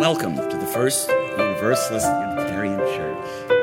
Welcome to the First Universalist Unitarian Church.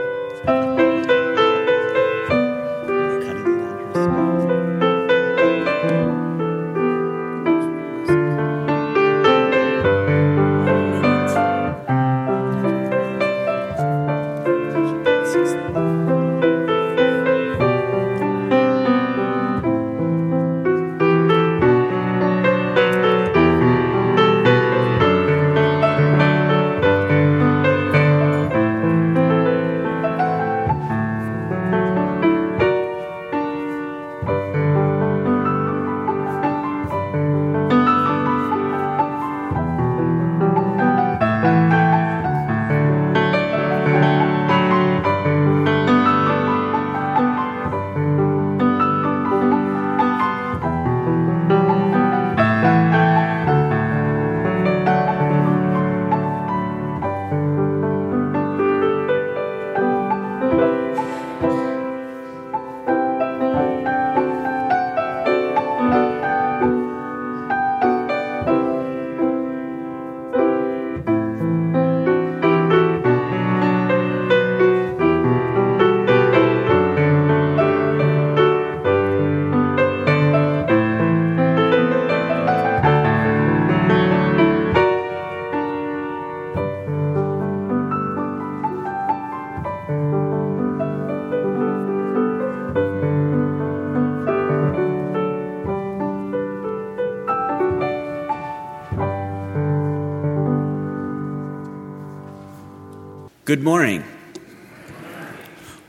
Good morning.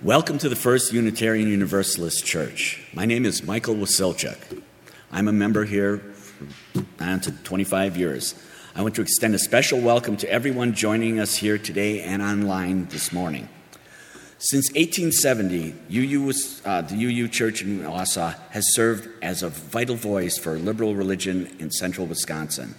Welcome to the First Unitarian Universalist Church. My name is Michael Wasilchuk. I'm a member here on to 25 years. I want to extend a special welcome to everyone joining us here today and online this morning. Since 1870, UU uh, the UU Church in Wausau has served as a vital voice for liberal religion in central Wisconsin.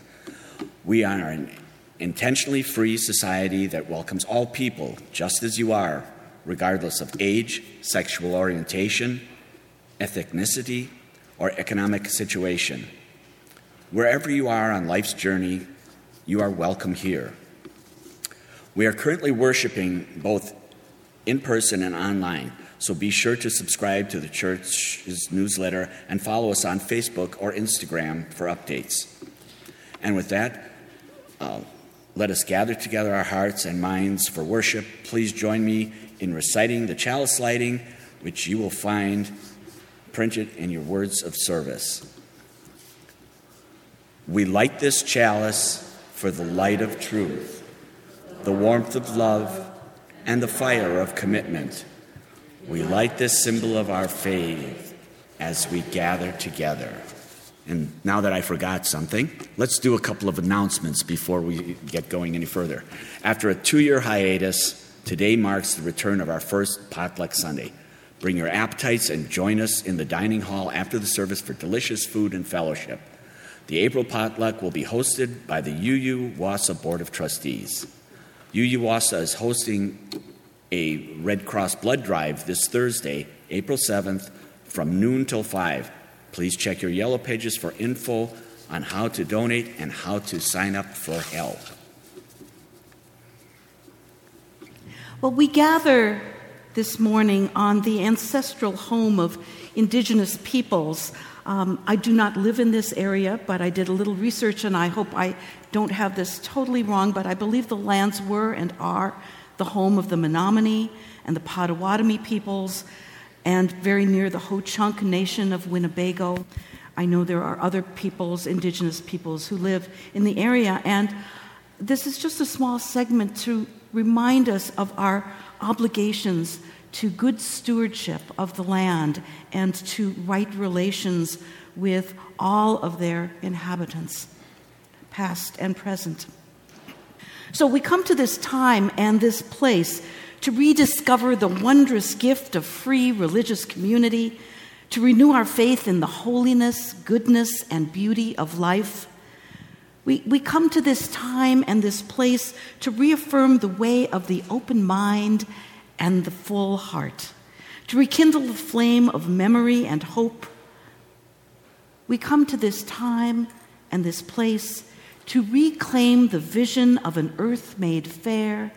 We are an intentionally free society that welcomes all people just as you are, regardless of age, sexual orientation, ethnicity, or economic situation. Wherever you are on life's journey, you are welcome here. We are currently worshiping both in person and online, so be sure to subscribe to the church's newsletter and follow us on Facebook or Instagram for updates. And with that, uh, let us gather together our hearts and minds for worship. Please join me in reciting the chalice lighting, which you will find printed in your words of service. We light this chalice for the light of truth, the warmth of love, and the fire of commitment. We light this symbol of our faith as we gather together. And now that I forgot something, let's do a couple of announcements before we get going any further. After a two year hiatus, today marks the return of our first Potluck Sunday. Bring your appetites and join us in the dining hall after the service for delicious food and fellowship. The April potluck will be hosted by the UU Wausau Board of Trustees. UU Wausau is hosting a Red Cross blood drive this Thursday, April 7th, from noon till 5. Please check your yellow pages for info on how to donate and how to sign up for help. Well, we gather this morning on the ancestral home of indigenous peoples. Um, I do not live in this area, but I did a little research and I hope I don't have this totally wrong, but I believe the lands were and are the home of the Menominee and the Potawatomi peoples, and very near the Ho Chunk Nation of Winnebago. I know there are other peoples, indigenous peoples, who live in the area, and this is just a small segment to remind us of our obligations to good stewardship of the land and to right relations with all of their inhabitants, past and present. So we come to this time and this place to rediscover the wondrous gift of free religious community, to renew our faith in the holiness, goodness, and beauty of life. We, we come to this time and this place to reaffirm the way of the open mind and the full heart, to rekindle the flame of memory and hope. We come to this time and this place to reclaim the vision of an earth made fair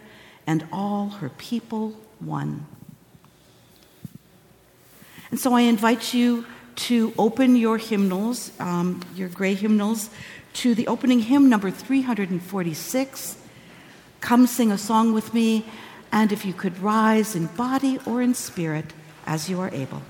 and all her people one. And so I invite you to open your hymnals, um, your gray hymnals, to the opening hymn number 346. Come sing a song with me, and if you could rise in body or in spirit as you are able.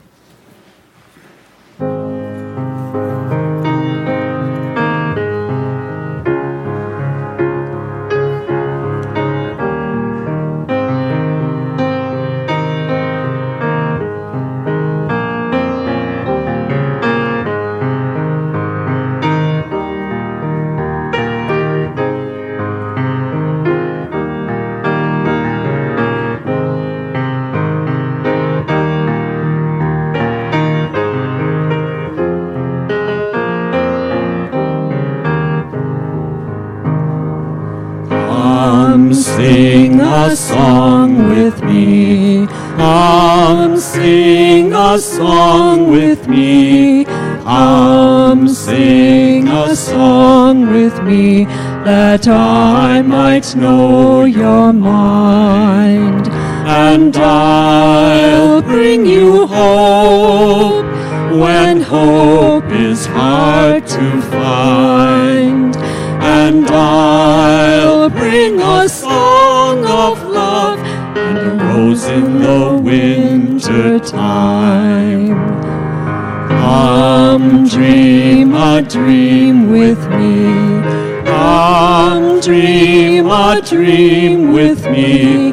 Sing a song with me. Come sing a song with me that I might know your mind. And I'll bring you hope when hope is hard to find. And I'll bring a song of love and a rose in the winter time. Come dream a dream with me. Come dream a dream with me.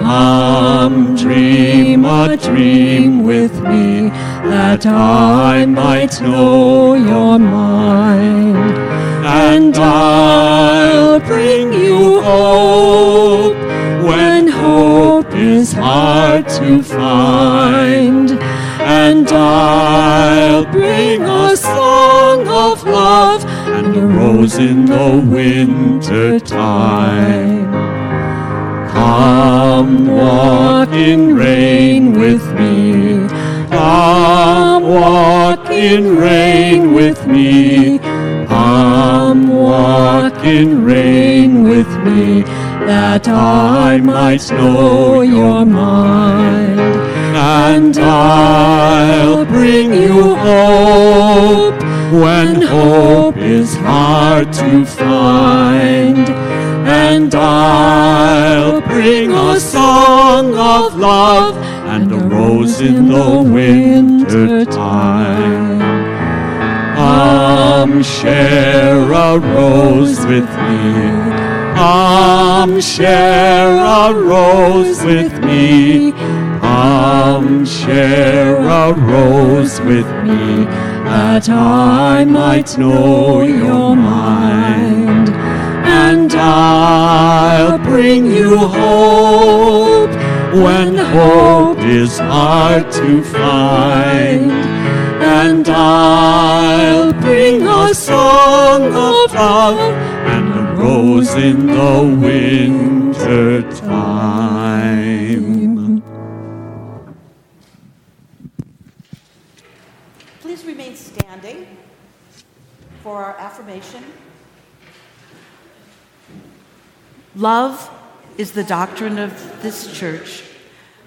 Come dream a dream with me that I might know your mind. And I'll bring you hope hard to find. And I'll bring a song of love and a rose in the winter time. Come walk in rain with me. Come walk in rain with me. Come walk in rain with me that I might know your mind. And I'll bring you hope when hope is hard to find. And I'll bring a song of love and a rose in the winter time. Come share a rose with me. Come share a rose with me. Come share a rose with me that I might know your mind. And I'll bring you hope when hope is hard to find. And I'll bring a song of love rose in the winter time. Please remain standing for our affirmation. Love is the doctrine of this church.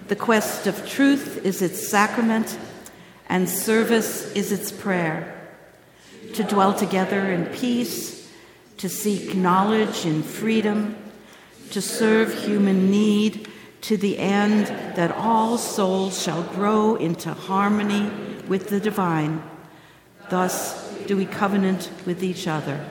The quest of truth is its sacrament, and service is its prayer. To dwell together in peace, to seek knowledge and freedom, to serve human need to the end that all souls shall grow into harmony with the divine. Thus do we covenant with each other.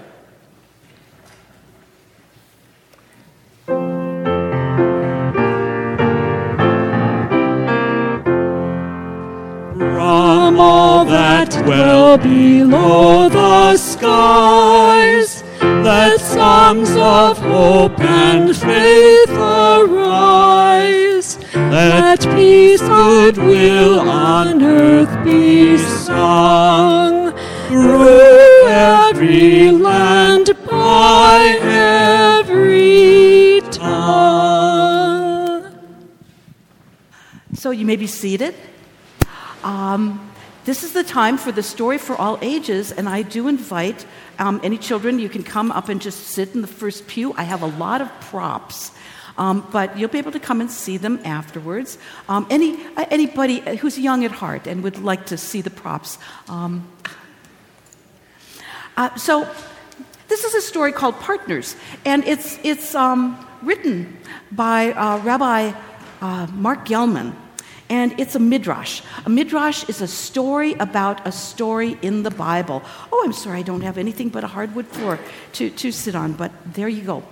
From all that dwell below the skies, let songs of hope and faith arise. Let peace, goodwill on earth be sung through every land by every tongue. So you may be seated. Um, this is the time for the story for all ages, and I do invite um, any children. You can come up and just sit in the first pew. I have a lot of props. Um, but you'll be able to come and see them afterwards. Um, any, uh, anybody who's young at heart and would like to see the props. Um, uh, so, this is a story called Partners, and it's, it's um, written by uh, Rabbi uh, Marc Gellman and it's a midrash. A midrash is a story about a story in the Bible. Oh, I'm sorry, I don't have anything but a hardwood floor to, to sit on, but there you go.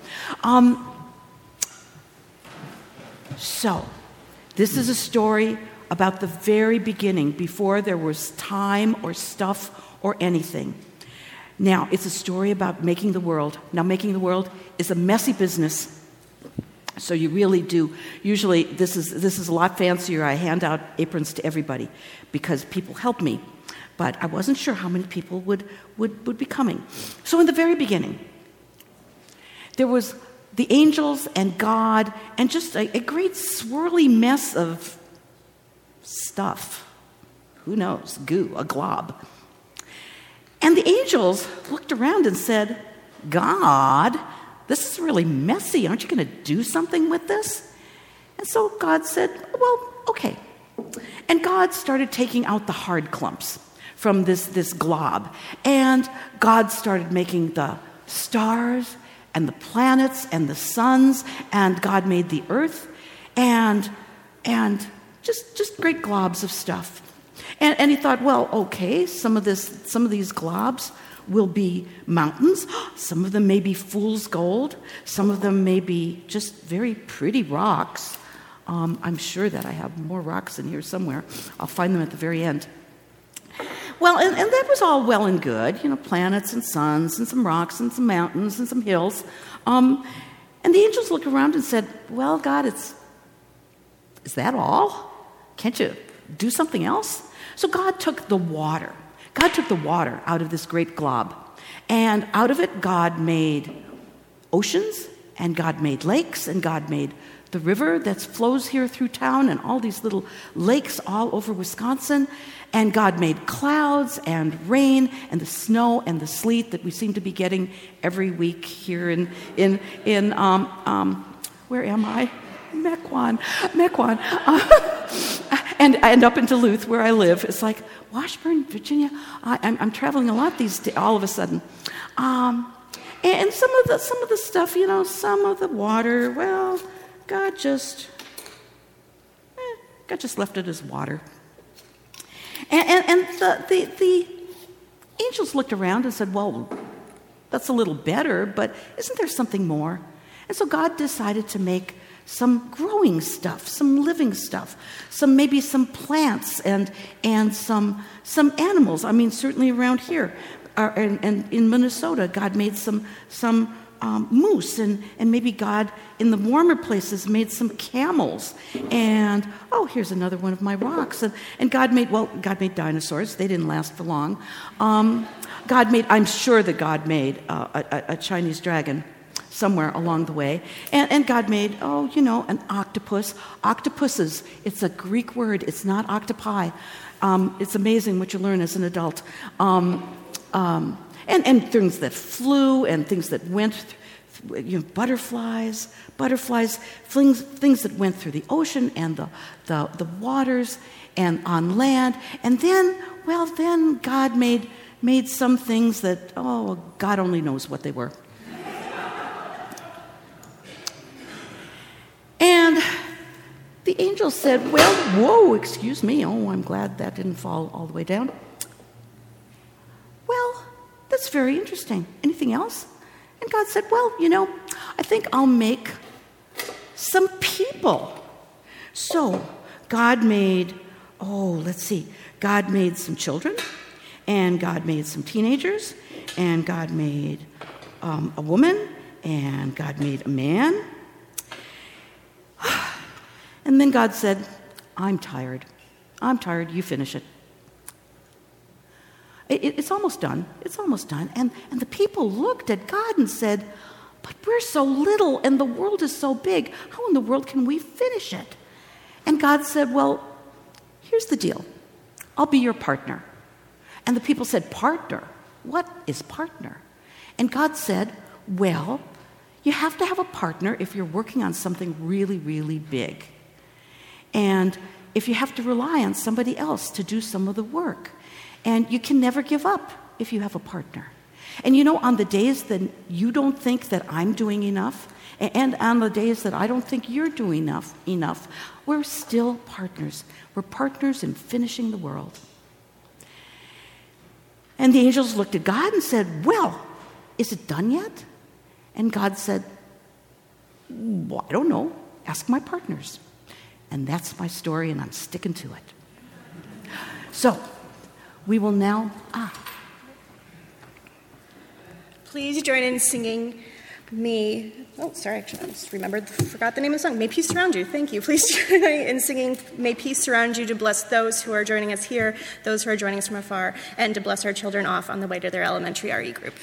Um, so, this is a story about the very beginning, before there was time or stuff or anything. Now, it's a story about making the world. Now, making the world is a messy business. So you really do. Usually, this is, this is a lot fancier. I hand out aprons to everybody because people help me. But I wasn't sure how many people would, would, would be coming. So, in the very beginning, there was the angels and God and just a, a great swirly mess of stuff. Who knows? Goo, a glob. And the angels looked around and said, God, this is really messy. Aren't you going to do something with this? And so God said, Well, okay. And God started taking out the hard clumps from this, this glob. And God started making the stars and the planets and the suns, and God made the earth and, and just, just great globs of stuff. And, and he thought, well, okay, some of, this, some of these globs will be mountains. Some of them may be fool's gold. Some of them may be just very pretty rocks. Um, I'm sure that I have more rocks in here somewhere. I'll find them at the very end. Well, and, and that was all well and good, you know, planets and suns and some rocks and some mountains and some hills. Um, and the angels looked around and said, Well, God, it's, is that all? Can't you do something else? So God took the water God took the water out of this great glob, and out of it, God made oceans, and God made lakes, and God made the river that flows here through town, and all these little lakes all over Wisconsin. And God made clouds and rain and the snow and the sleet that we seem to be getting every week here in, in, in um, um, where am I? Mequon. Mequon. Uh, and, and up in Duluth, where I live, it's like, Washburn, Virginia. I, am traveling a lot these days, all of a sudden. Um, and some of the some of the stuff, you know, some of the water. Well, God just eh, God just left it as water. And, and, and the, the, the angels looked around and said, "Well, that's a little better, but isn't there something more?" And so God decided to make some growing stuff, some living stuff, some maybe some plants and, and some, some animals. I mean, certainly around here uh, and, and in Minnesota, God made some, some um, moose, and, and maybe God in the warmer places made some camels. And oh, here's another one of my rocks. And, and God made, well, God made dinosaurs. They didn't last for long. Um, God made, I'm sure that God made uh, a, a Chinese dragon somewhere along the way. And, and, God made, oh, you know, an octopus. Octopuses, it's a Greek word, it's not octopi. Um, it's amazing what you learn as an adult. Um, um, and, and things that flew and things that went, th- you know, butterflies, butterflies, things, things that went through the ocean and the, the, the waters and on land. And then, well, then God made, made some things that, oh, God only knows what they were. And the angel said, Well, whoa, excuse me. Oh, I'm glad that didn't fall all the way down. Well, that's very interesting. Anything else? And God said, Well, you know, I think I'll make some people. So God made, oh, let's see, God made some children, and God made some teenagers, and God made um, a woman, and God made a man, and then God said, I'm tired. I'm tired. You finish it. it. It's almost done. It's almost done. And, and the people looked at God and said, But we're so little and the world is so big. How in the world can we finish it? And God said, Well, here's the deal I'll be your partner. And the people said, Partner? What is partner? And God said, Well, you have to have a partner if you're working on something really, really big. And if you have to rely on somebody else to do some of the work. And you can never give up if you have a partner. And you know, on the days that you don't think that I'm doing enough, and on the days that I don't think you're doing enough, enough, we're still partners. We're partners in finishing the world. And the angels looked at God and said, Well, is it done yet? And God said, well, I don't know. Ask my partners. And that's my story, and I'm sticking to it. So, we will now. Ah. Please join in singing May. Oh, sorry, I just remembered, forgot the name of the song. May peace surround you. Thank you. Please join in singing May peace surround you to bless those who are joining us here, those who are joining us from afar, and to bless our children off on the way to their elementary RE group.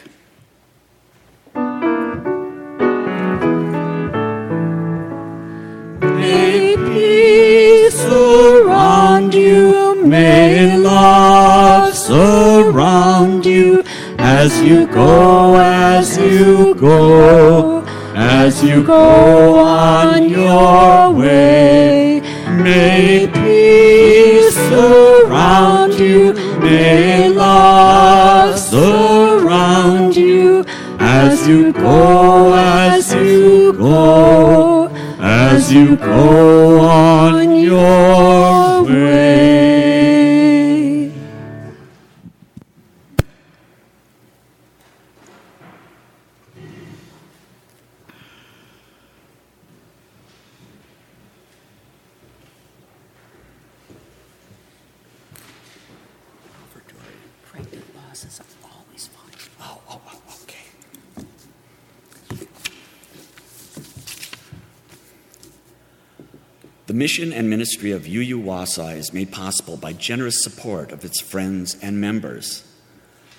Peace surround you, may love surround you as you go, as you go, as you go on your way. May peace surround you, may love surround you as you go, as you go, as you go on your way. Pregnant are always fun. Oh, oh, oh, okay. The mission and ministry of UU Wausau is made possible by generous support of its friends and members.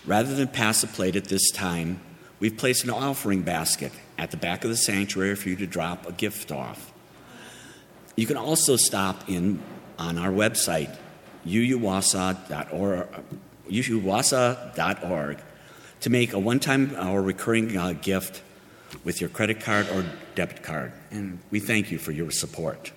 Rather than pass a plate at this time, we've placed an offering basket at the back of the sanctuary for you to drop a gift off. You can also stop in on our website, uuwausau.org, uuwausau.org to make a one-time or recurring uh, gift with your credit card or debit card. And we thank you for your support.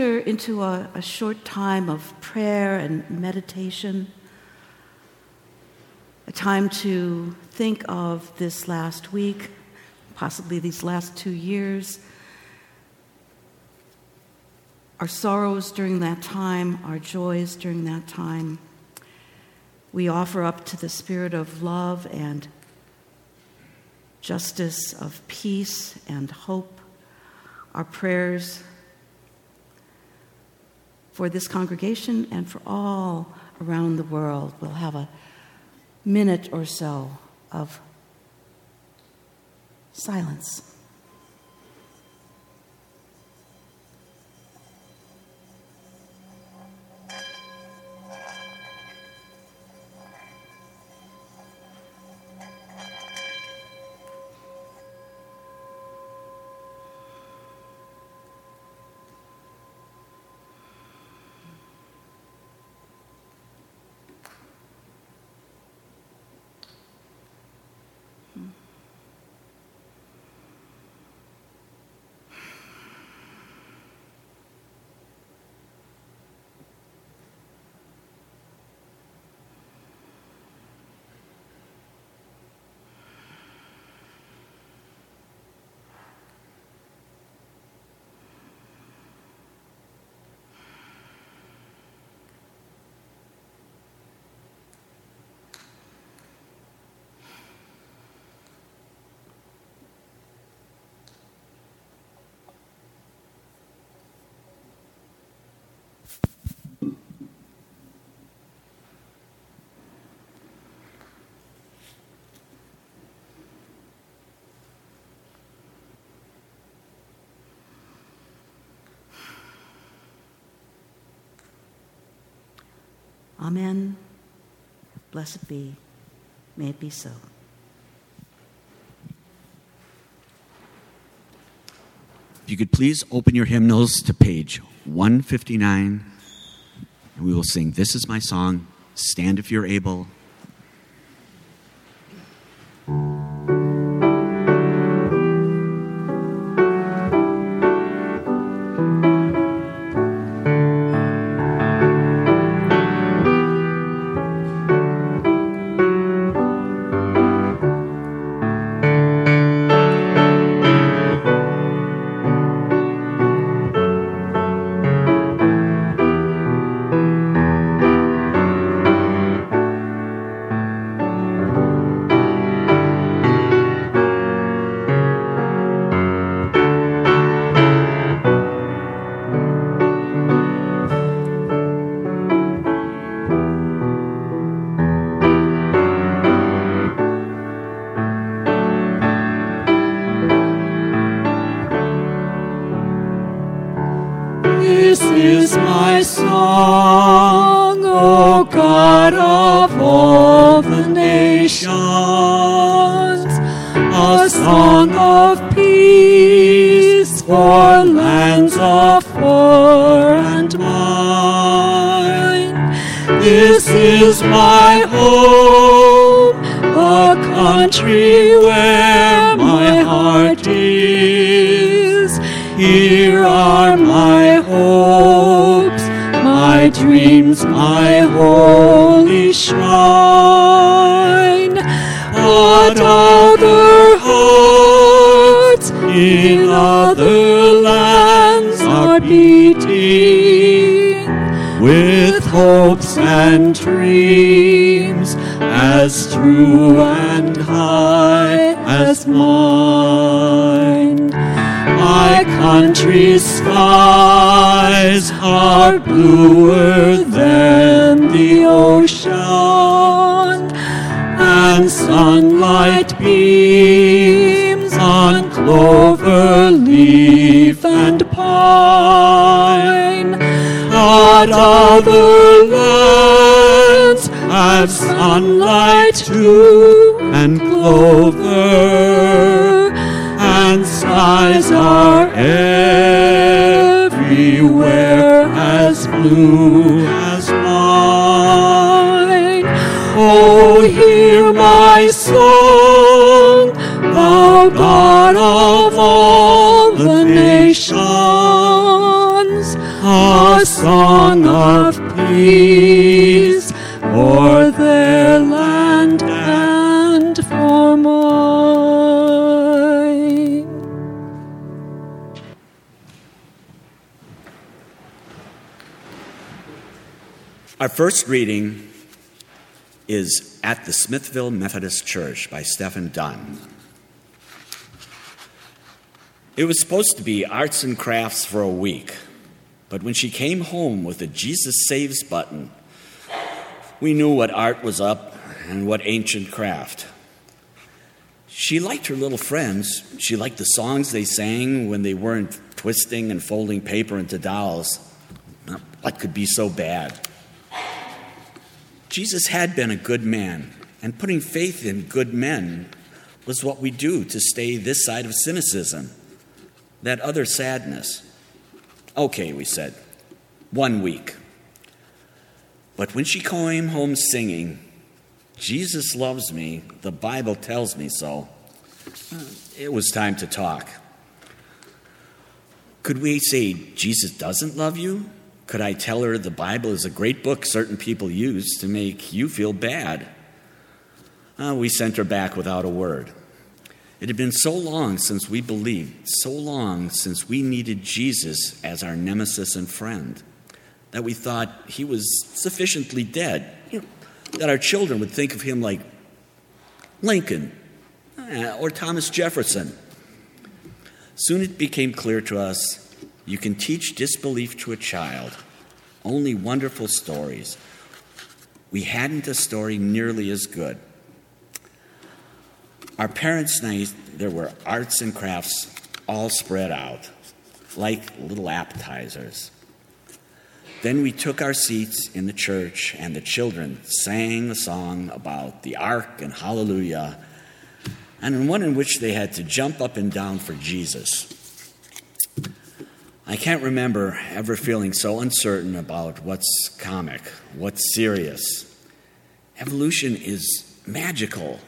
Enter into a, a short time of prayer and meditation, a time to think of this last week, possibly these last two years, our sorrows during that time, our joys during that time. We offer up to the spirit of love and justice, of peace and hope, our prayers for this congregation and for all around the world. We'll have a minute or so of silence. Amen. Blessed be. May it be so. If you could please open your hymnals to page 159, and we will sing This is My Song. Stand if you're able. Of peace for lands of far and mine. This is my home, a country where my heart is. Here are my hopes, my dreams, my holy shrine. What other lands are beating with hopes and dreams as true and high as mine? My country's skies are bluer than the ocean, and sunlight beams on clover leaf and pine. Not other lands have sunlight too, and clover, and skies are everywhere as blue as mine. Oh, hear my song, thou God of all nations, a song of peace for their land and for mine. Our first reading is At the Smithville Methodist Church by Stephen Dunn. It was supposed to be arts and crafts for a week, but when she came home with a Jesus Saves button, we knew what art was up and what ancient craft. She liked her little friends. She liked the songs they sang when they weren't twisting and folding paper into dolls. What could be so bad? Jesus had been a good man, and putting faith in good men was what we do to stay this side of cynicism, that other sadness. Okay, we said, one week. But when she came home singing, Jesus loves me, the Bible tells me so, it was time to talk. Could we say Jesus doesn't love you? Could I tell her the Bible is a great book certain people use to make you feel bad? Uh, we sent her back without a word. It had been so long since we believed, so long since we needed Jesus as our nemesis and friend, that we thought he was sufficiently dead, you know, that our children would think of him like Lincoln uh, or Thomas Jefferson. Soon it became clear to us you can teach disbelief to a child, only wonderful stories. We hadn't a story nearly as good. Our parents' night, there were arts and crafts all spread out, like little appetizers. Then we took our seats in the church, and the children sang a song about the ark and hallelujah, and one in which they had to jump up and down for Jesus. I can't remember ever feeling so uncertain about what's comic, what's serious. Evolution is magical,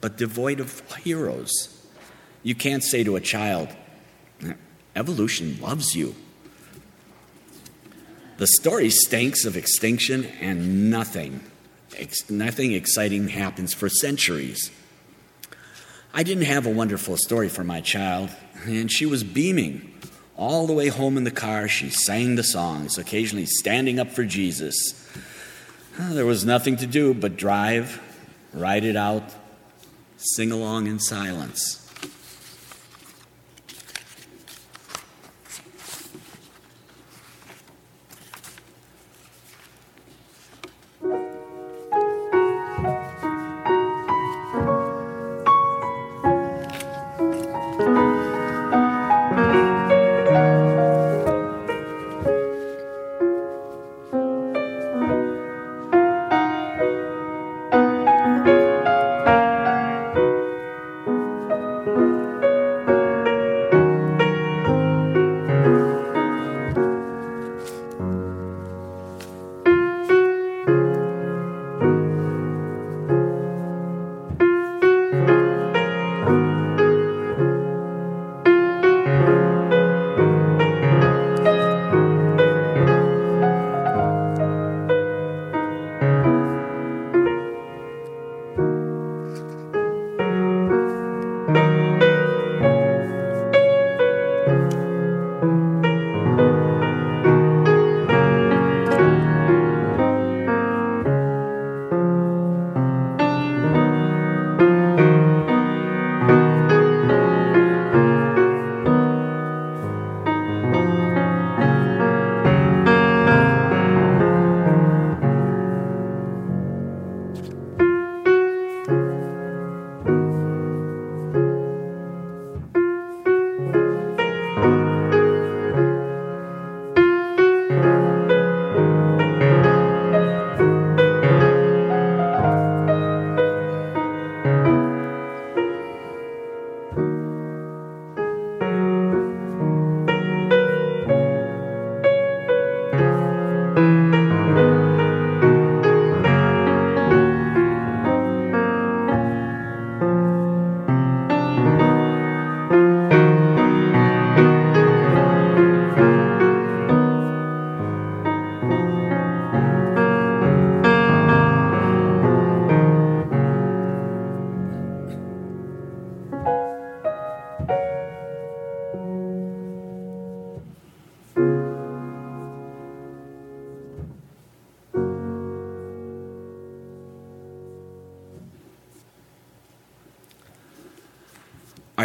but devoid of heroes. You can't say to a child, Evolution loves you. The story stinks of extinction, and nothing, ex- nothing exciting happens for centuries. I didn't have a wonderful story for my child, and she was beaming. All the way home in the car, she sang the songs, occasionally standing up for Jesus. There was nothing to do but drive, ride it out, sing along in silence.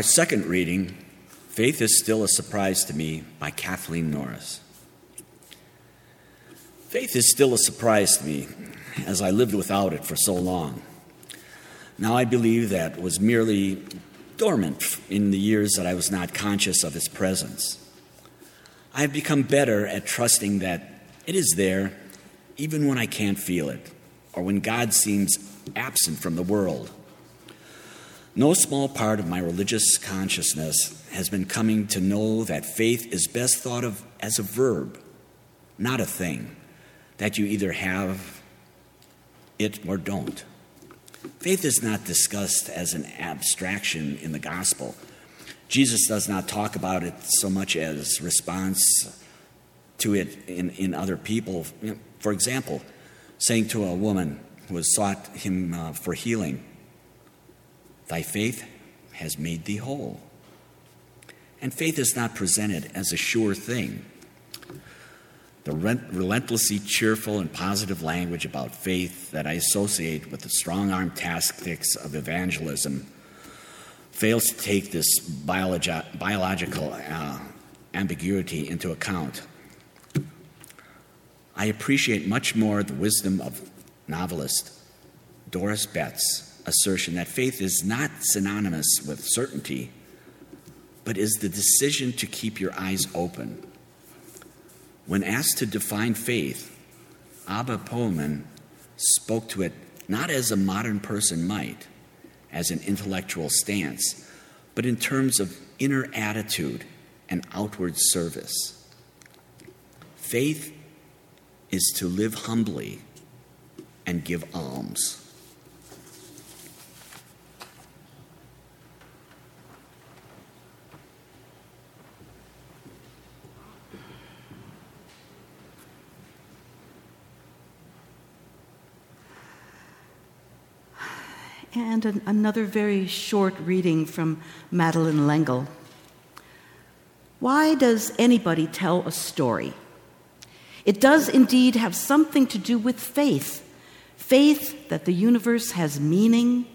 Our second reading, Faith is Still a Surprise to Me, by Kathleen Norris. Faith is still a surprise to me, as I lived without it for so long. Now I believe that was merely dormant in the years that I was not conscious of its presence. I have become better at trusting that it is there even when I can't feel it, or when God seems absent from the world. No small part of my religious consciousness has been coming to know that faith is best thought of as a verb, not a thing, that you either have it or don't. Faith is not discussed as an abstraction in the gospel. Jesus does not talk about it so much as response to it in, in other people. For example, saying to a woman who has sought him uh, for healing, Thy faith has made thee whole. And faith is not presented as a sure thing. The relentlessly cheerful and positive language about faith that I associate with the strong arm tactics of evangelism fails to take this biologi- biological uh, ambiguity into account. I appreciate much more the wisdom of novelist Doris Betts assertion that faith is not synonymous with certainty, but is the decision to keep your eyes open. When asked to define faith, Abba Poemen spoke to it not as a modern person might, as an intellectual stance, but in terms of inner attitude and outward service. Faith is to live humbly and give alms. And an, another very short reading from Madeleine L'Engle. Why does anybody tell a story? It does indeed have something to do with faith faith that the universe has meaning,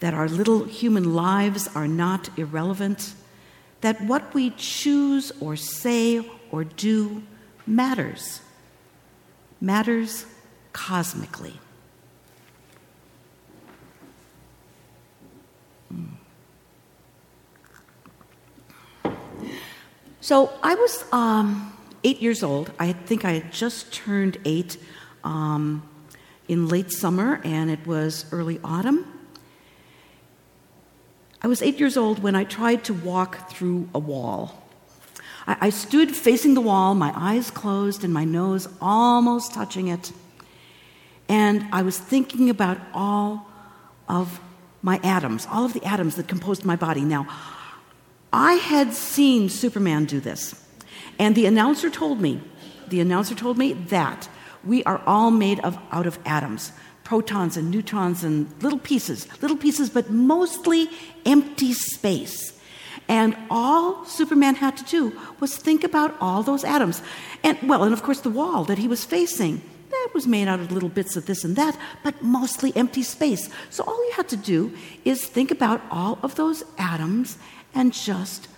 that our little human lives are not irrelevant, that what we choose or say or do matters, matters cosmically. So I was um, eight years old. I think I had just turned eight um, in late summer, and it was early autumn. I was eight years old when I tried to walk through a wall. I, I stood facing the wall, my eyes closed and my nose almost touching it. And I was thinking about all of my atoms, all of the atoms that composed my body. Now, I had seen Superman do this, and the announcer told me, the announcer told me that we are all made of, out of atoms, protons and neutrons and little pieces, little pieces, but mostly empty space. And all Superman had to do was think about all those atoms. And, well, and of course, the wall that he was facing that was made out of little bits of this and that, but mostly empty space. So all you had to do is think about all of those atoms and just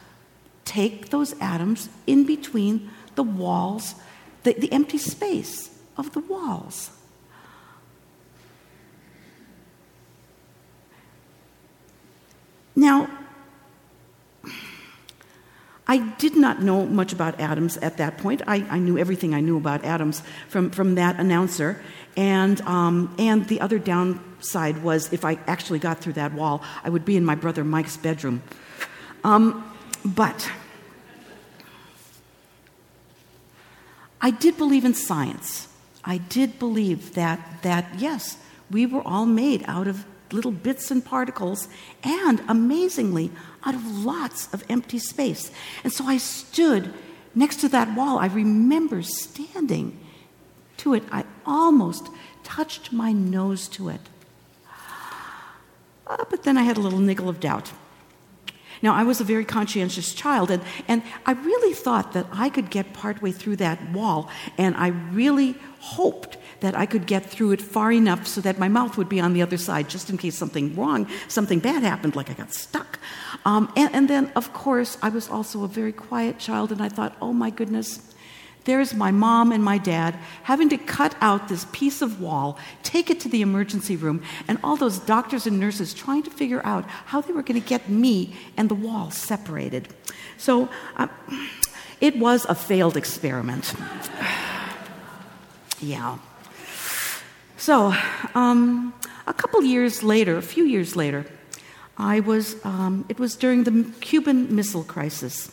take those atoms in between the walls, the, the empty space of the walls. Now, I did not know much about atoms at that point. I, I knew everything I knew about atoms from, from that announcer. And, um, and the other downside was if I actually got through that wall, I would be in my brother Mike's bedroom. Um, but I did believe in science. I did believe that, that yes, we were all made out of little bits and particles, and amazingly, out of lots of empty space. And so I stood next to that wall. I remember standing to it. I almost touched my nose to it. Uh, but then I had a little niggle of doubt. Now, I was a very conscientious child, and, and I really thought that I could get partway through that wall, and I really hoped that I could get through it far enough so that my mouth would be on the other side just in case something wrong, something bad happened, like I got stuck. Um, and, and then, of course, I was also a very quiet child, and I thought, oh my goodness, there's my mom and my dad having to cut out this piece of wall, take it to the emergency room, and all those doctors and nurses trying to figure out how they were going to get me and the wall separated. So uh, it was a failed experiment. yeah. So, um, a couple years later, a few years later, I was, um, it was during the Cuban Missile Crisis.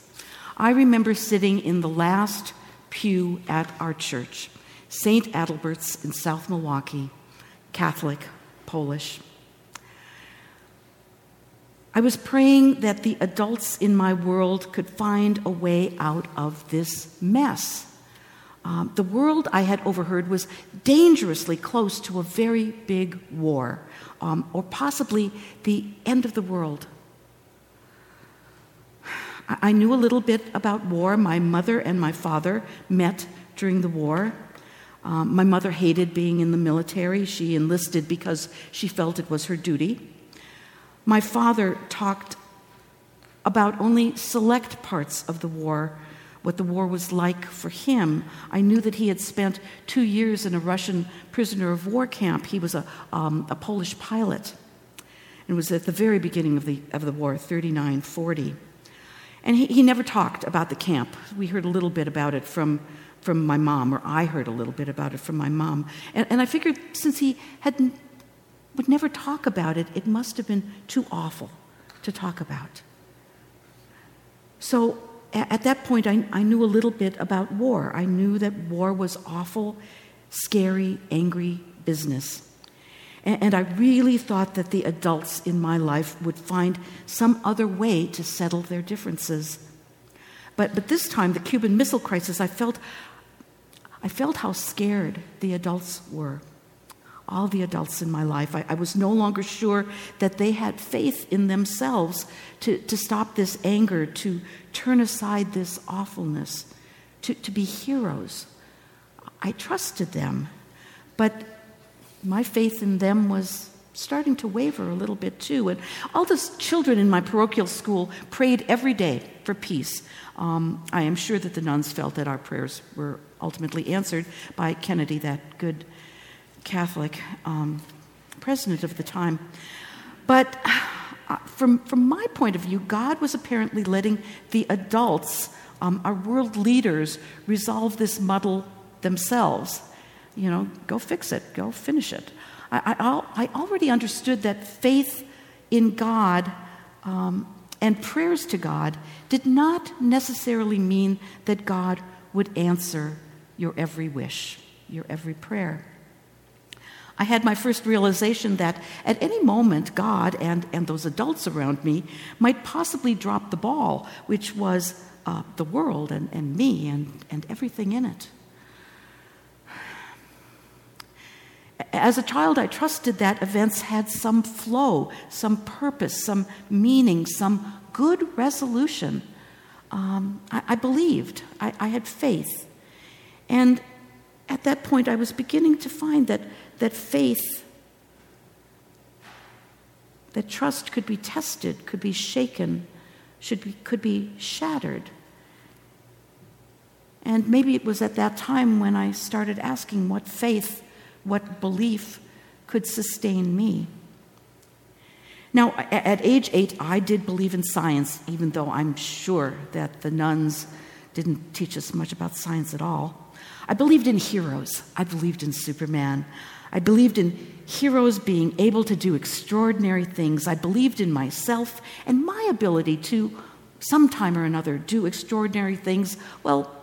I remember sitting in the last pew at our church, St. Adalbert's in South Milwaukee, Catholic, Polish. I was praying that the adults in my world could find a way out of this mess. Um, the world I had overheard was dangerously close to a very big war, um, or possibly the end of the world. I, knew a little bit about war. My mother and my father met during the war. Um, my mother hated being in the military. She enlisted because she felt it was her duty. My father talked about only select parts of the war what the war was like for him. I knew that he had spent two years in a Russian prisoner of war camp. He was a, um, a Polish pilot. It was at the very beginning of the, of the war, 39 40. And he, he never talked about the camp. We heard a little bit about it from, from my mom, or I heard a little bit about it from my mom. And, and I figured since he hadn't, would never talk about it, it must have been too awful to talk about. So at that point, I, I knew a little bit about war. I knew that war was awful, scary, angry business. And, and I really thought that the adults in my life would find some other way to settle their differences. But, but this time, the Cuban Missile Crisis, I felt, I felt how scared the adults were. All the adults in my life. I, I was no longer sure that they had faith in themselves to, to stop this anger, to turn aside this awfulness, to, to be heroes. I trusted them, but my faith in them was starting to waver a little bit too. And all the children in my parochial school prayed every day for peace. Um, I am sure that the nuns felt that our prayers were ultimately answered by Kennedy, that good Catholic um, president of the time. But uh, from, from my point of view, God was apparently letting the adults, um, our world leaders, resolve this muddle themselves you know, go fix it, go finish it. I, I, I already understood that faith in God um, and prayers to God did not necessarily mean that God would answer your every wish, your every prayer. I had my first realization that at any moment, God and, and those adults around me might possibly drop the ball, which was uh, the world and, and me and, and everything in it. As a child, I trusted that events had some flow, some purpose, some meaning, some good resolution. Um, I, I, believed, I, I had faith. And at that point, I was beginning to find that, that faith, that trust could be tested, could be shaken, should be, could be shattered. And maybe it was at that time when I started asking what faith what belief could sustain me. Now, at age eight, I did believe in science, even though I'm sure that the nuns didn't teach us much about science at all. I believed in heroes. I believed in Superman. I believed in heroes being able to do extraordinary things. I believed in myself and my ability to, sometime or another, do extraordinary things. Well,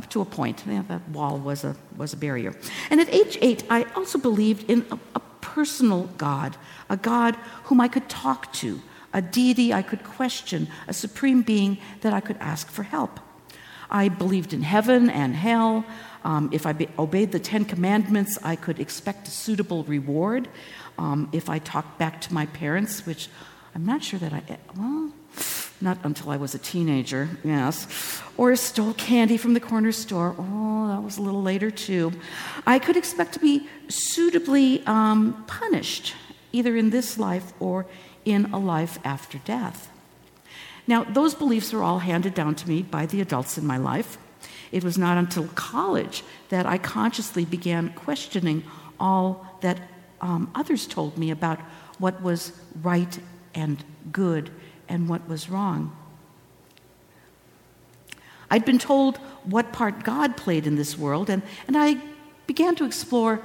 up to a point. Yeah, that wall was a, was a barrier. And at age eight, I also believed in a, a personal God, a God whom I could talk to, a deity I could question, a supreme being that I could ask for help. I believed in heaven and hell. Um, if I be- obeyed the Ten Commandments, I could expect a suitable reward. Um, if I talked back to my parents, which I'm not sure that I, well, not until I was a teenager, yes, or stole candy from the corner store. Oh, that was a little later too. I could expect to be suitably um, punished, either in this life or in a life after death. Now, those beliefs were all handed down to me by the adults in my life. It was not until college that I consciously began questioning all that um, others told me about what was right and good and what was wrong. I'd been told what part God played in this world, and, and I began to explore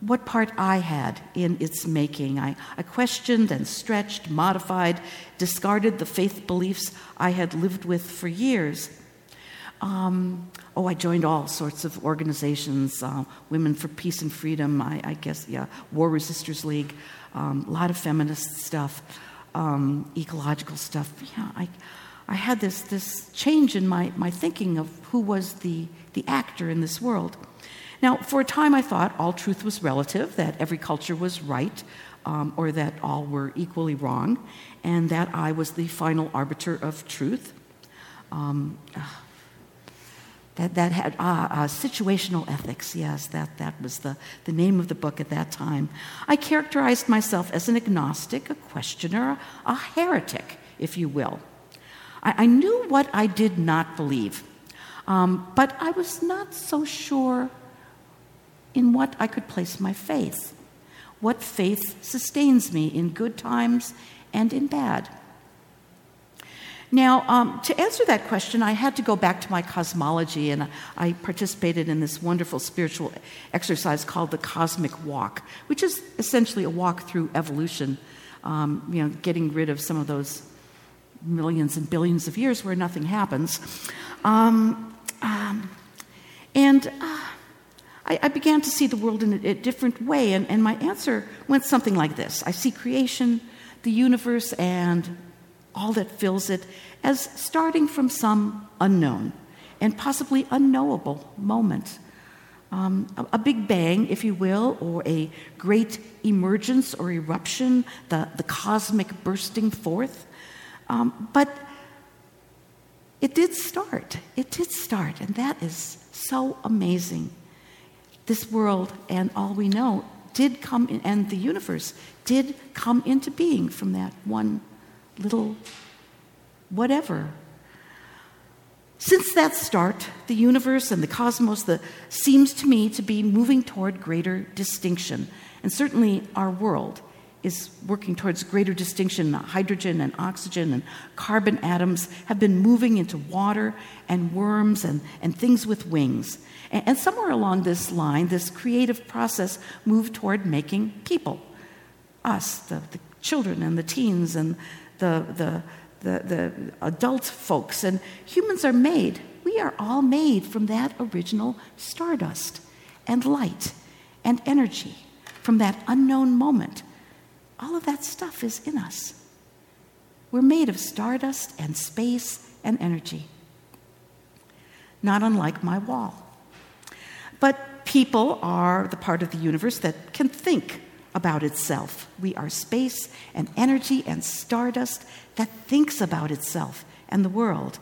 what part I had in its making. I, I questioned and stretched, modified, discarded the faith beliefs I had lived with for years. Um, oh, I joined all sorts of organizations uh, Women for Peace and Freedom, I, I guess, yeah, War Resisters League, um, a lot of feminist stuff um, ecological stuff. Yeah, I, I had this, this change in my, my thinking of who was the, the actor in this world. Now, for a time, I thought all truth was relative, that every culture was right, um, or that all were equally wrong, and that I was the final arbiter of truth. Um, that, that had uh, uh, situational ethics, yes, that, that was the, the name of the book at that time. I characterized myself as an agnostic, a questioner, a, a heretic, if you will. I, I, knew what I did not believe, um, but I was not so sure in what I could place my faith, what faith sustains me in good times and in bad. Now, um, to answer that question, I had to go back to my cosmology, and I participated in this wonderful spiritual exercise called the Cosmic Walk, which is essentially a walk through evolution, um, you know, getting rid of some of those millions and billions of years where nothing happens. Um, um and uh, I, I, began to see the world in a, a different way, and, and my answer went something like this I see creation, the universe, and all that fills it as starting from some unknown and possibly unknowable moment. Um, a, a, big bang, if you will, or a great emergence or eruption, the, the cosmic bursting forth. Um, but it did start. It did start, and that is so amazing. This world and all we know did come in, and the universe did come into being from that one little whatever. Since that start, the universe and the cosmos the, seems to me to be moving toward greater distinction. And certainly our world is working towards greater distinction. Hydrogen and oxygen and carbon atoms have been moving into water and worms and, and things with wings. And, and somewhere along this line, this creative process moved toward making people us, the, the children and the teens and the, the, the, the adult folks. And humans are made, we are all made from that original stardust and light and energy, from that unknown moment. All of that stuff is in us. We're made of stardust and space and energy, not unlike my wall. But people are the part of the universe that can think about itself. We are space and energy and stardust that thinks about itself and the world.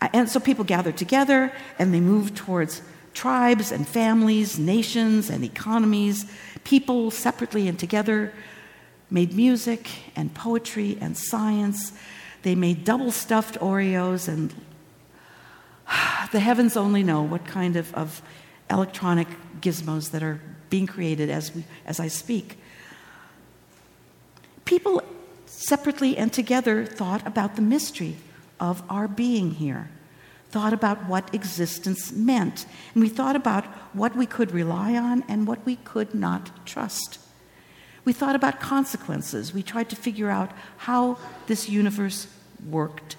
And so people gather together and they move towards tribes and families, nations and economies. People separately and together made music and poetry and science. They made double stuffed Oreos and the heavens only know what kind of, of electronic gizmos that are being created as, we, as I speak. People separately and together thought about the mystery of our being here, thought about what existence meant, and we thought about what we could rely on and what we could not trust. We thought about consequences. We tried to figure out how this universe worked,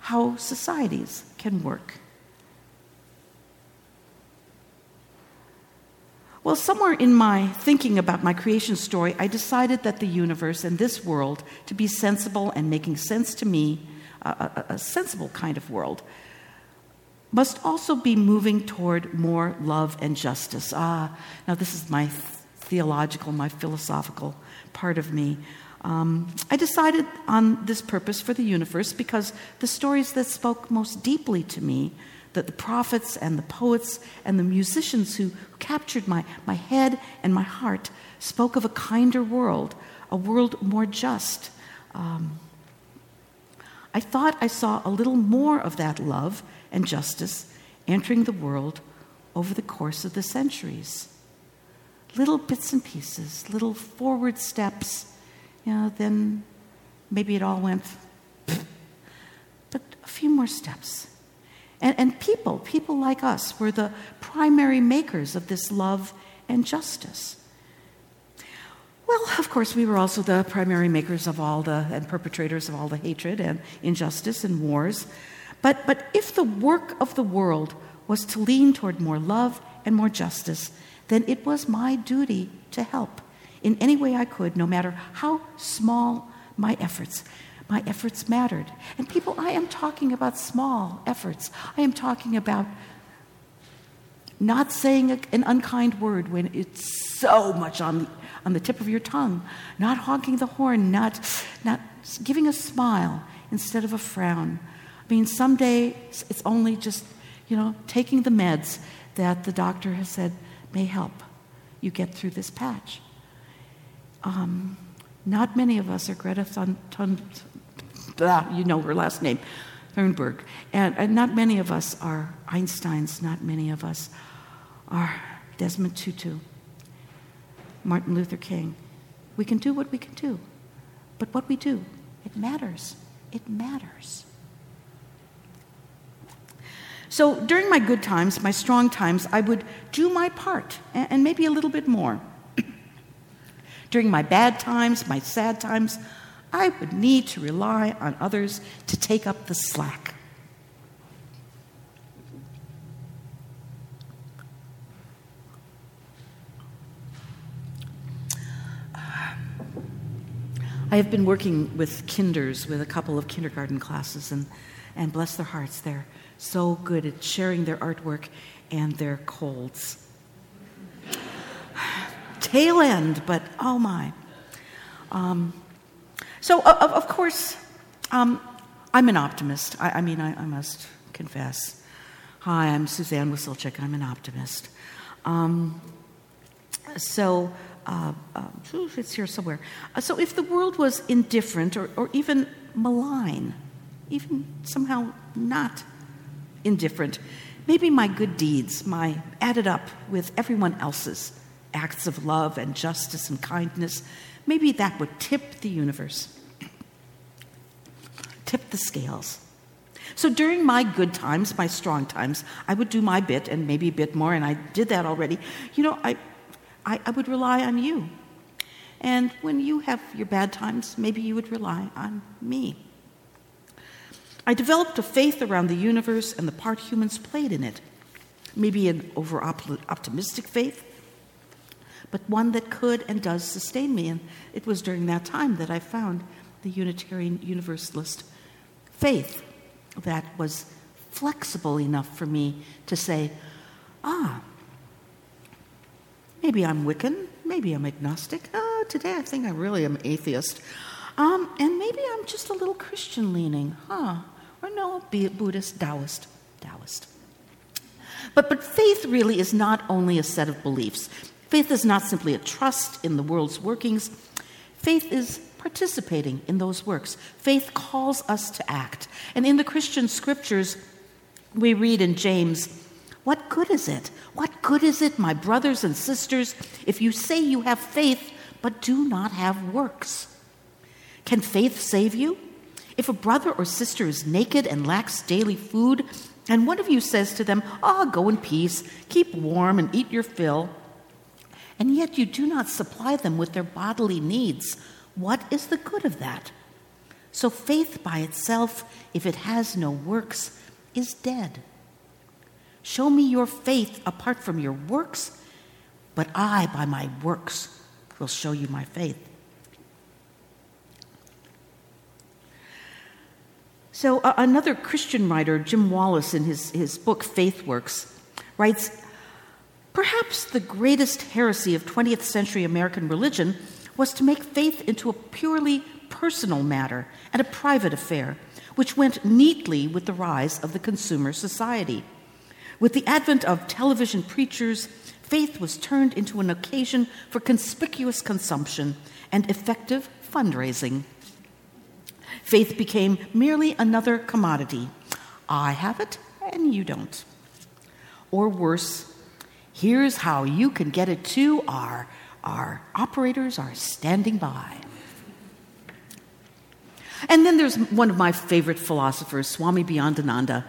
how societies can work. Well, somewhere in my thinking about my creation story, I decided that the universe and this world, to be sensible and making sense to me, a, a, a sensible kind of world, must also be moving toward more love and justice. Ah, now this is my theological, my philosophical part of me. Um, I decided on this purpose for the universe because the stories that spoke most deeply to me that the prophets and the poets and the musicians who captured my, my head and my heart spoke of a kinder world, a world more just. Um, I thought I saw a little more of that love and justice entering the world over the course of the centuries. Little bits and pieces, little forward steps, you know, then maybe it all went, but a few more steps and, and people, people like us, were the primary makers of this love and justice. Well, of course, we were also the primary makers of all the, and perpetrators of all the hatred and injustice and wars. But, but if the work of the world was to lean toward more love and more justice, then it was my duty to help in any way I could, no matter how small my efforts my efforts mattered. And people, I am talking about small efforts. I am talking about not saying a, an unkind word when it's so much on the, on the tip of your tongue, not honking the horn, not, not giving a smile instead of a frown. I mean, some days it's only just, you know, taking the meds that the doctor has said may help you get through this patch. Um, not many of us are Greta Thunberg you know her last name, Thunberg. And, and not many of us are Einsteins, not many of us are Desmond Tutu, Martin Luther King. We can do what we can do, but what we do It matters. It matters. So during my good times, my strong times, I would do my part and maybe a little bit more. during my bad times, my sad times, I would need to rely on others to take up the slack. I have been working with kinders, with a couple of kindergarten classes, and, and bless their hearts, they're so good at sharing their artwork and their colds. Tail end, but oh my. Um, so, of, of course, um, I'm an optimist. I, I mean, I, I, must confess. Hi, I'm Suzanne Wasilchik. I'm an optimist. Um, so, uh, uh, it's here somewhere. Uh, so, if the world was indifferent or, or even malign, even somehow not indifferent, maybe my good deeds, my added up with everyone else's acts of love and justice and kindness, maybe that would tip the universe, tip the scales. So during my good times, my strong times, I would do my bit and maybe a bit more, and I did that already. You know, I, I, I would rely on you. And when you have your bad times, maybe you would rely on me. I developed a faith around the universe and the part humans played in it. Maybe an over optimistic faith, but one that could and does sustain me. And it was during that time that I found the Unitarian Universalist faith that was flexible enough for me to say, ah, Maybe I'm Wiccan. Maybe I'm agnostic. Uh, today I think I really am atheist. Um, and maybe I'm just a little Christian leaning. Huh. Or no, be it Buddhist, Taoist. Taoist. But, but faith really is not only a set of beliefs. Faith is not simply a trust in the world's workings. Faith is participating in those works. Faith calls us to act. And in the Christian scriptures, we read in James, what good is it? What good is it, my brothers and sisters, if you say you have faith but do not have works? Can faith save you? If a brother or sister is naked and lacks daily food, and one of you says to them, Ah, oh, go in peace, keep warm, and eat your fill, and yet you do not supply them with their bodily needs, what is the good of that? So faith by itself, if it has no works, is dead. Show me your faith apart from your works, but I, by my works, will show you my faith. So, uh, another Christian writer, Jim Wallis, in his, his book Faith Works, writes Perhaps the greatest heresy of 20th century American religion was to make faith into a purely personal matter and a private affair, which went neatly with the rise of the consumer society. With the advent of television preachers, faith was turned into an occasion for conspicuous consumption and effective fundraising. Faith became merely another commodity. I have it and you don't. Or worse, here's how you can get it too. Our, our operators are standing by. And then there's one of my favorite philosophers, Swami Beyondananda.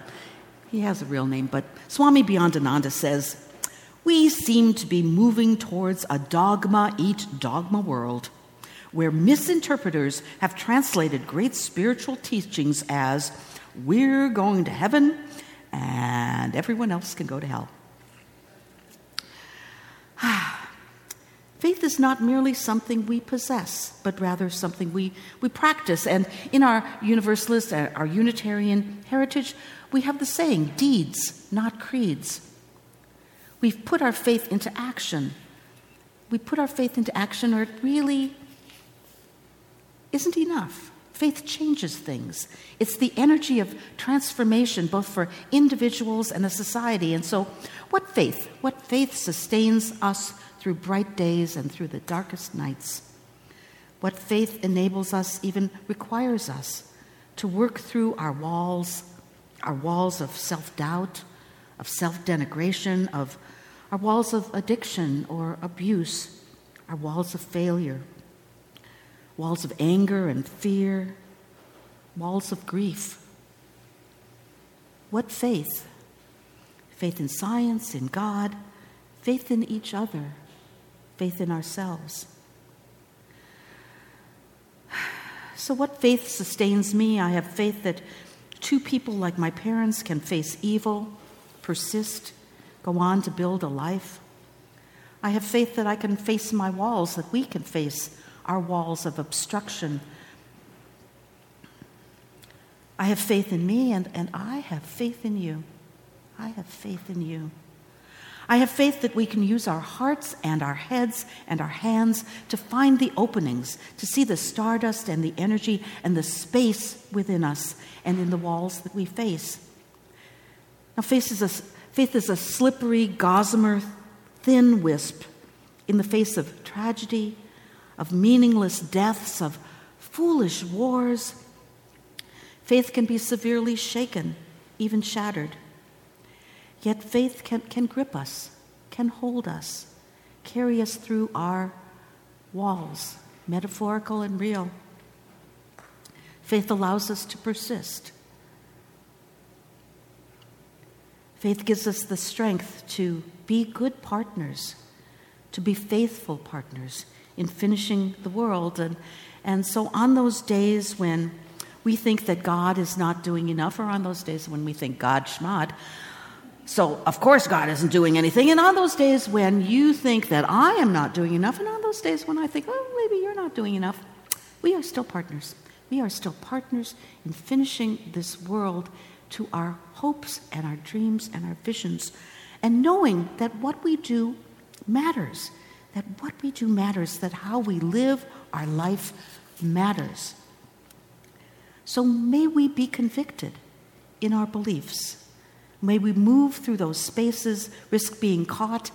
He has a real name, but Swami Beyondananda says, We seem to be moving towards a dogma eat dogma world where misinterpreters have translated great spiritual teachings as we're going to heaven and everyone else can go to hell. Faith is not merely something we possess, but rather something we, we practice. And in our Universalist, uh, our Unitarian heritage, we have the saying deeds, not creeds. We've put our faith into action. We put our faith into action, or it really isn't enough. Faith changes things. It's the energy of transformation, both for individuals and a society. And so, what faith? What faith sustains us through bright days and through the darkest nights? What faith enables us, even requires us, to work through our walls our walls of self doubt, of self denigration, of our walls of addiction or abuse, our walls of failure, walls of anger and fear, walls of grief. What faith? Faith in science, in God, faith in each other, faith in ourselves. So, what faith sustains me? I have faith that two people like my parents can face evil, persist, go on to build a life. I have faith that I can face my walls, that we can face our walls of obstruction. I have faith in me, and, and I have faith in you. I have faith in you. I have faith that we can use our hearts and our heads and our hands to find the openings, to see the stardust and the energy and the space within us and in the walls that we face. Now, faith is a, faith is a slippery, gossamer, thin wisp in the face of tragedy, of meaningless deaths, of foolish wars. Faith can be severely shaken, even shattered. Yet faith can, can grip us, can hold us, carry us through our walls, metaphorical and real. Faith allows us to persist. Faith gives us the strength to be good partners, to be faithful partners in finishing the world. And, and so, on those days when we think that God is not doing enough, or on those days when we think God schmod, so, of course, God isn't doing anything. And on those days when you think that I am not doing enough, and on those days when I think, oh, maybe you're not doing enough, we are still partners. We are still partners in finishing this world to our hopes and our dreams and our visions, and knowing that what we do matters, that what we do matters, that how we live our life matters. So may we be convicted in our beliefs May we move through those spaces, risk being caught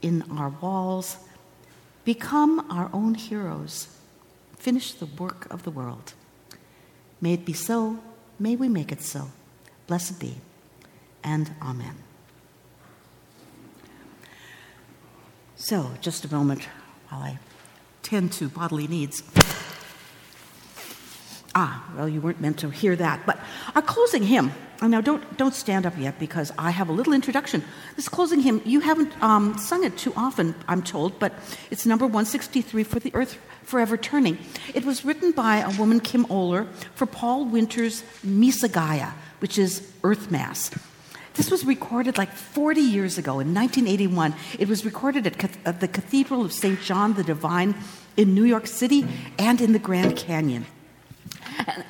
in our walls, become our own heroes, finish the work of the world. May it be so. May we make it so. Blessed be. And Amen. So, just a moment while I tend to bodily needs. Ah, well, you weren't meant to hear that. But our closing hymn, and now don't, don't stand up yet because I have a little introduction. This closing hymn, you haven't um, sung it too often, I'm told, but it's number 163 for the Earth Forever Turning. It was written by a woman, Kim Oler, for Paul Winter's Missa Gaia, which is Earth Mass. This was recorded like 40 years ago in 1981. It was recorded at the Cathedral of St. John the Divine in New York City and in the Grand Canyon.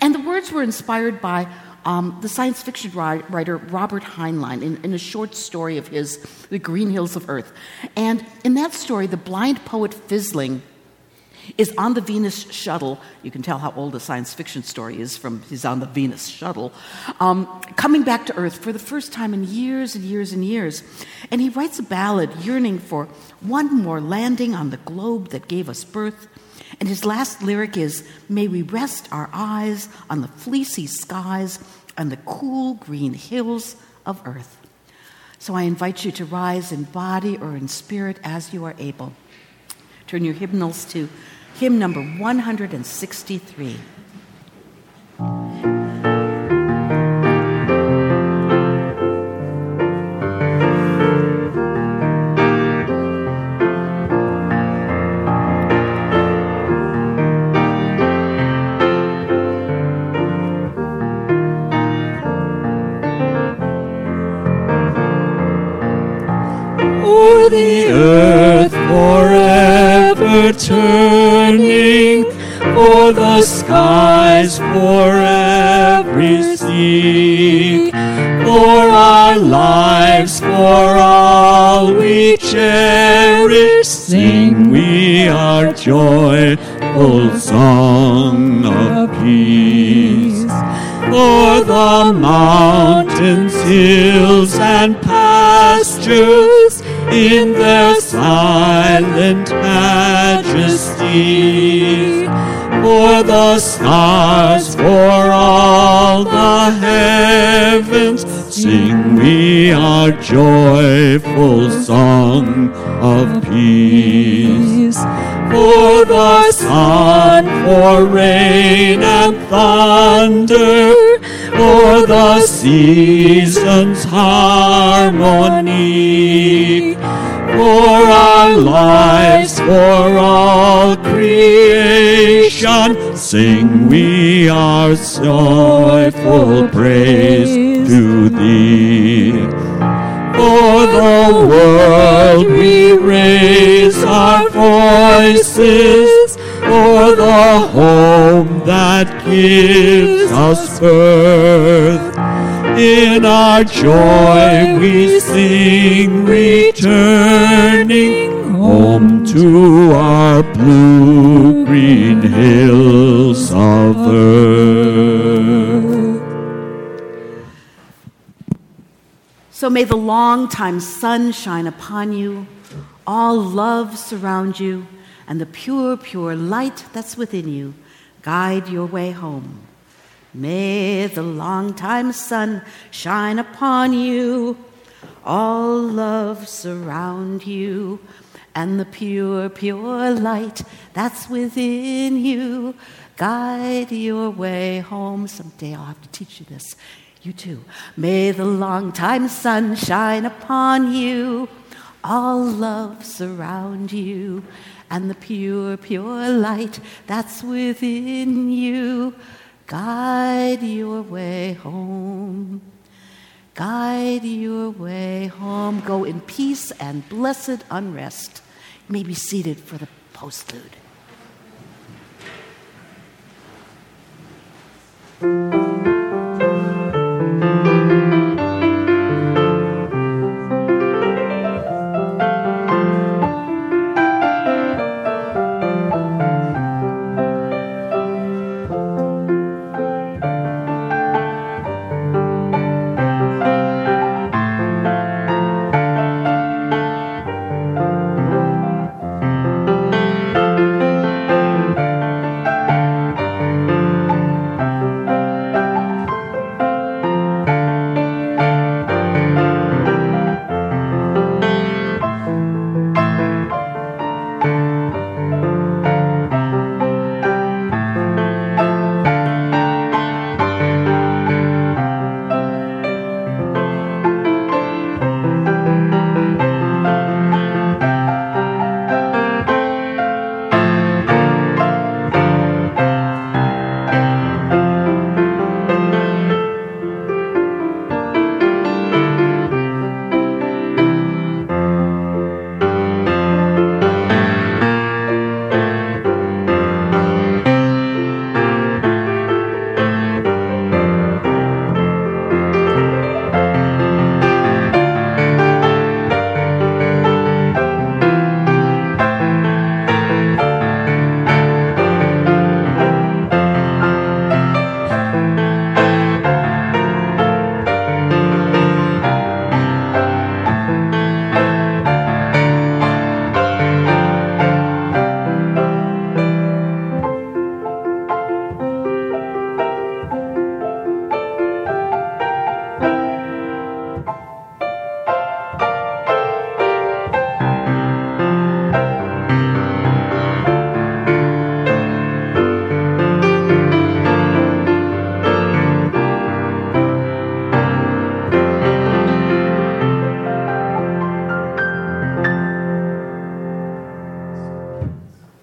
And the words were inspired by um, the science fiction writer Robert Heinlein in, in, a short story of his, The Green Hills of Earth. And in that story, the blind poet Rhysling is on the Venus shuttle. You can tell how old a science fiction story is from he's on the Venus shuttle, um, coming back to Earth for the first time in years and years and years. And he writes a ballad yearning for one more landing on the globe that gave us birth and his last lyric is May we rest our eyes on the fleecy skies and the cool green hills of earth. So I invite you to rise in body or in spirit as you are able. Turn your hymnals to hymn number 163. Seasons harmony, for our lives, for all creation, sing we our joyful praise to thee. For the world we raise our voices, for the home that gives us birth. In our joy we sing, returning home to our blue green hills of earth. So may the long time sun shine upon you, all love surround you, and the pure, pure light that's within you guide your way home. May the long time sun shine upon you, all love surround you, and the pure, pure light that's within you guide your way home. Someday I'll have to teach you this. You too. May the long time sun shine upon you, all love surround you, and the pure, pure light that's within you guide your way home. Guide your way home. Go in peace and blessed unrest. You may be seated for the postlude. Thank.